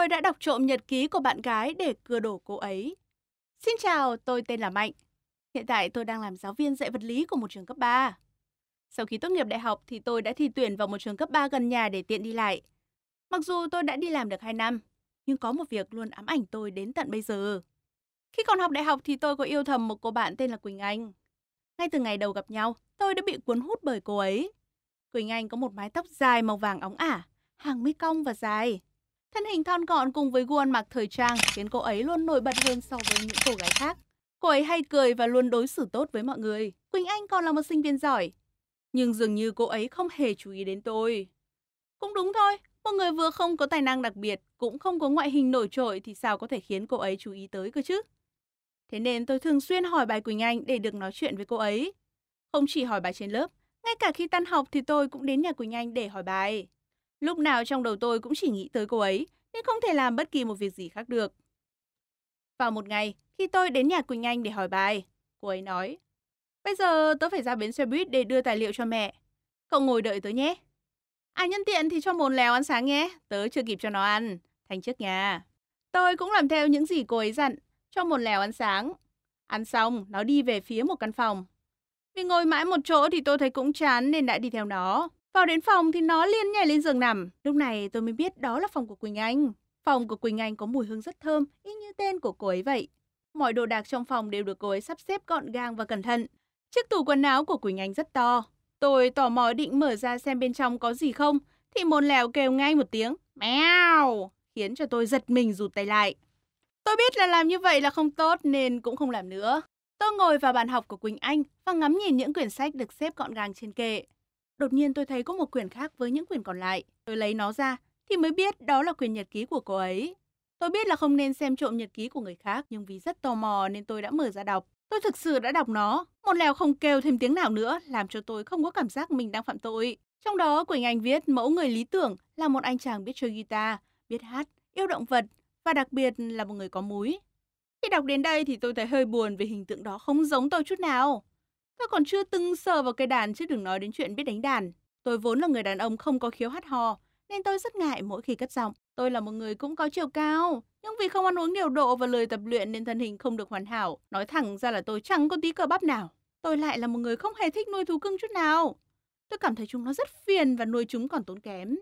Tôi đã đọc trộm nhật ký của bạn gái để cưa đổ cô ấy. Xin chào, tôi tên là Mạnh. Hiện tại tôi đang làm giáo viên dạy vật lý của một trường cấp 3. Sau khi tốt nghiệp đại học thì tôi đã thi tuyển vào một trường cấp 3 gần nhà để tiện đi lại. Mặc dù tôi đã đi làm được 2 năm, nhưng có một việc luôn ám ảnh tôi đến tận bây giờ. Khi còn học đại học thì tôi có yêu thầm một cô bạn tên là Quỳnh Anh. Ngay từ ngày đầu gặp nhau, tôi đã bị cuốn hút bởi cô ấy. Quỳnh Anh có một mái tóc dài màu vàng óng ả, hàng mi cong và dài. Thân hình thon gọn cùng với gu ăn mặc thời trang khiến cô ấy luôn nổi bật hơn so với những cô gái khác. Cô ấy hay cười và luôn đối xử tốt với mọi người. Quỳnh Anh còn là một sinh viên giỏi. Nhưng dường như cô ấy không hề chú ý đến tôi. Cũng đúng thôi, một người vừa không có tài năng đặc biệt, cũng không có ngoại hình nổi trội thì sao có thể khiến cô ấy chú ý tới cơ chứ? Thế nên tôi thường xuyên hỏi bài Quỳnh Anh để được nói chuyện với cô ấy. Không chỉ hỏi bài trên lớp, ngay cả khi tan học thì tôi cũng đến nhà Quỳnh Anh để hỏi bài. Lúc nào trong đầu tôi cũng chỉ nghĩ tới cô ấy, nên không thể làm bất kỳ một việc gì khác được. Vào một ngày, khi tôi đến nhà Quỳnh Anh để hỏi bài, cô ấy nói, Bây giờ tớ phải ra bến xe buýt để đưa tài liệu cho mẹ. Cậu ngồi đợi tớ nhé. À nhân tiện thì cho mồn lèo ăn sáng nhé, tớ chưa kịp cho nó ăn. Thành trước nhà. Tôi cũng làm theo những gì cô ấy dặn, cho mồn lèo ăn sáng. Ăn xong, nó đi về phía một căn phòng. Vì ngồi mãi một chỗ thì tôi thấy cũng chán nên đã đi theo nó. Vào đến phòng thì nó liên nhảy lên giường nằm. Lúc này tôi mới biết đó là phòng của Quỳnh Anh. Phòng của Quỳnh Anh có mùi hương rất thơm, y như tên của cô ấy vậy. Mọi đồ đạc trong phòng đều được cô ấy sắp xếp gọn gàng và cẩn thận. Chiếc tủ quần áo của Quỳnh Anh rất to. Tôi tò mò định mở ra xem bên trong có gì không, thì môn lèo kêu ngay một tiếng, mèo, khiến cho tôi giật mình rụt tay lại. Tôi biết là làm như vậy là không tốt nên cũng không làm nữa. Tôi ngồi vào bàn học của Quỳnh Anh và ngắm nhìn những quyển sách được xếp gọn gàng trên kệ. Đột nhiên tôi thấy có một quyển khác với những quyển còn lại. Tôi lấy nó ra thì mới biết đó là quyển nhật ký của cô ấy. Tôi biết là không nên xem trộm nhật ký của người khác nhưng vì rất tò mò nên tôi đã mở ra đọc. Tôi thực sự đã đọc nó. Một lèo không kêu thêm tiếng nào nữa làm cho tôi không có cảm giác mình đang phạm tội. Trong đó Quỳnh Anh viết mẫu người lý tưởng là một anh chàng biết chơi guitar, biết hát, yêu động vật và đặc biệt là một người có múi. Khi đọc đến đây thì tôi thấy hơi buồn vì hình tượng đó không giống tôi chút nào. Tôi còn chưa từng sờ vào cây đàn chứ đừng nói đến chuyện biết đánh đàn. Tôi vốn là người đàn ông không có khiếu hát hò, nên tôi rất ngại mỗi khi cất giọng. Tôi là một người cũng có chiều cao, nhưng vì không ăn uống điều độ và lười tập luyện nên thân hình không được hoàn hảo. Nói thẳng ra là tôi chẳng có tí cơ bắp nào. Tôi lại là một người không hề thích nuôi thú cưng chút nào. Tôi cảm thấy chúng nó rất phiền và nuôi chúng còn tốn kém.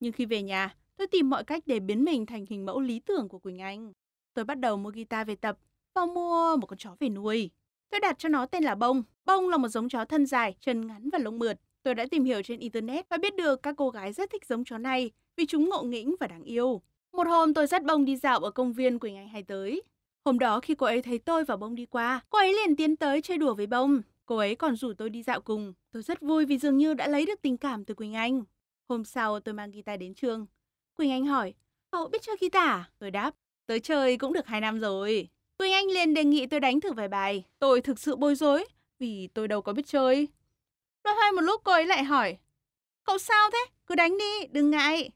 Nhưng khi về nhà, tôi tìm mọi cách để biến mình thành hình mẫu lý tưởng của Quỳnh Anh. Tôi bắt đầu mua guitar về tập và mua một con chó về nuôi. Tôi đặt cho nó tên là Bông. Bông là một giống chó thân dài, chân ngắn và lông mượt. Tôi đã tìm hiểu trên Internet và biết được các cô gái rất thích giống chó này vì chúng ngộ nghĩnh và đáng yêu. Một hôm tôi dắt Bông đi dạo ở công viên Quỳnh Anh hay tới. Hôm đó khi cô ấy thấy tôi và Bông đi qua, cô ấy liền tiến tới chơi đùa với Bông. Cô ấy còn rủ tôi đi dạo cùng. Tôi rất vui vì dường như đã lấy được tình cảm từ Quỳnh Anh. Hôm sau tôi mang guitar đến trường. Quỳnh Anh hỏi, cậu biết chơi guitar? À? Tôi đáp, tới chơi cũng được 2 năm rồi. Quỳnh Anh liền đề nghị tôi đánh thử vài bài. Tôi thực sự bối rối vì tôi đâu có biết chơi. Loay hoay một lúc cô ấy lại hỏi, cậu sao thế? Cứ đánh đi, đừng ngại.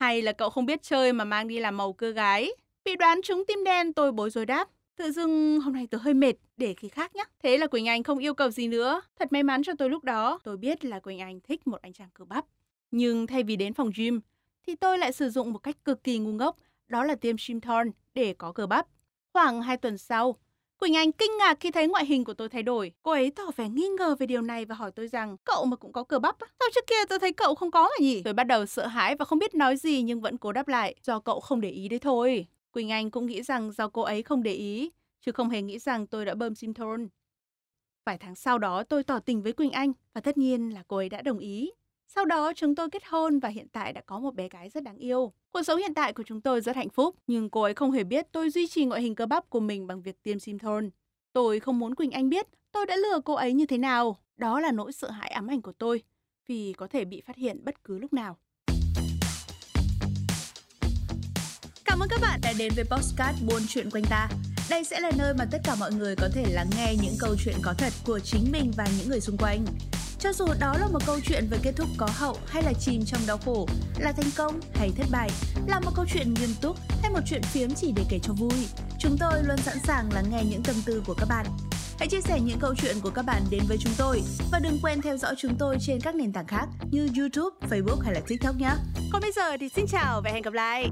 Hay là cậu không biết chơi mà mang đi làm màu cơ gái? Bị đoán trúng tim đen tôi bối rối đáp. Tự dưng hôm nay tôi hơi mệt, để khi khác nhé. Thế là Quỳnh Anh không yêu cầu gì nữa. Thật may mắn cho tôi lúc đó, tôi biết là Quỳnh Anh thích một anh chàng cơ bắp. Nhưng thay vì đến phòng gym, thì tôi lại sử dụng một cách cực kỳ ngu ngốc, đó là tiêm Shimthorn để có cơ bắp. Khoảng 2 tuần sau, Quỳnh Anh kinh ngạc khi thấy ngoại hình của tôi thay đổi. Cô ấy tỏ vẻ nghi ngờ về điều này và hỏi tôi rằng cậu mà cũng có cơ bắp á? Sao trước kia tôi thấy cậu không có mà nhỉ? Tôi bắt đầu sợ hãi và không biết nói gì nhưng vẫn cố đáp lại. Do cậu không để ý đấy thôi. Quỳnh Anh cũng nghĩ rằng do cô ấy không để ý, chứ không hề nghĩ rằng tôi đã bơm Simthorn. Vài tháng sau đó tôi tỏ tình với Quỳnh Anh và tất nhiên là cô ấy đã đồng ý. Sau đó chúng tôi kết hôn và hiện tại đã có một bé gái rất đáng yêu. Cuộc sống hiện tại của chúng tôi rất hạnh phúc, nhưng cô ấy không hề biết tôi duy trì ngoại hình cơ bắp của mình bằng việc tiêm Simthorn. Tôi không muốn Quỳnh Anh biết tôi đã lừa cô ấy như thế nào. Đó là nỗi sợ hãi ám ảnh của tôi, vì có thể bị phát hiện bất cứ lúc nào. Cảm ơn các bạn đã đến với Postcard Buôn Chuyện Quanh Ta. Đây sẽ là nơi mà tất cả mọi người có thể lắng nghe những câu chuyện có thật của chính mình và những người xung quanh. Cho dù đó là một câu chuyện về kết thúc có hậu hay là chìm trong đau khổ, là thành công hay thất bại, là một câu chuyện nghiêm túc hay một chuyện phiếm chỉ để kể cho vui, chúng tôi luôn sẵn sàng lắng nghe những tâm tư của các bạn. Hãy chia sẻ những câu chuyện của các bạn đến với chúng tôi và đừng quên theo dõi chúng tôi trên các nền tảng khác như YouTube, Facebook hay là TikTok nhé. Còn bây giờ thì xin chào và hẹn gặp lại.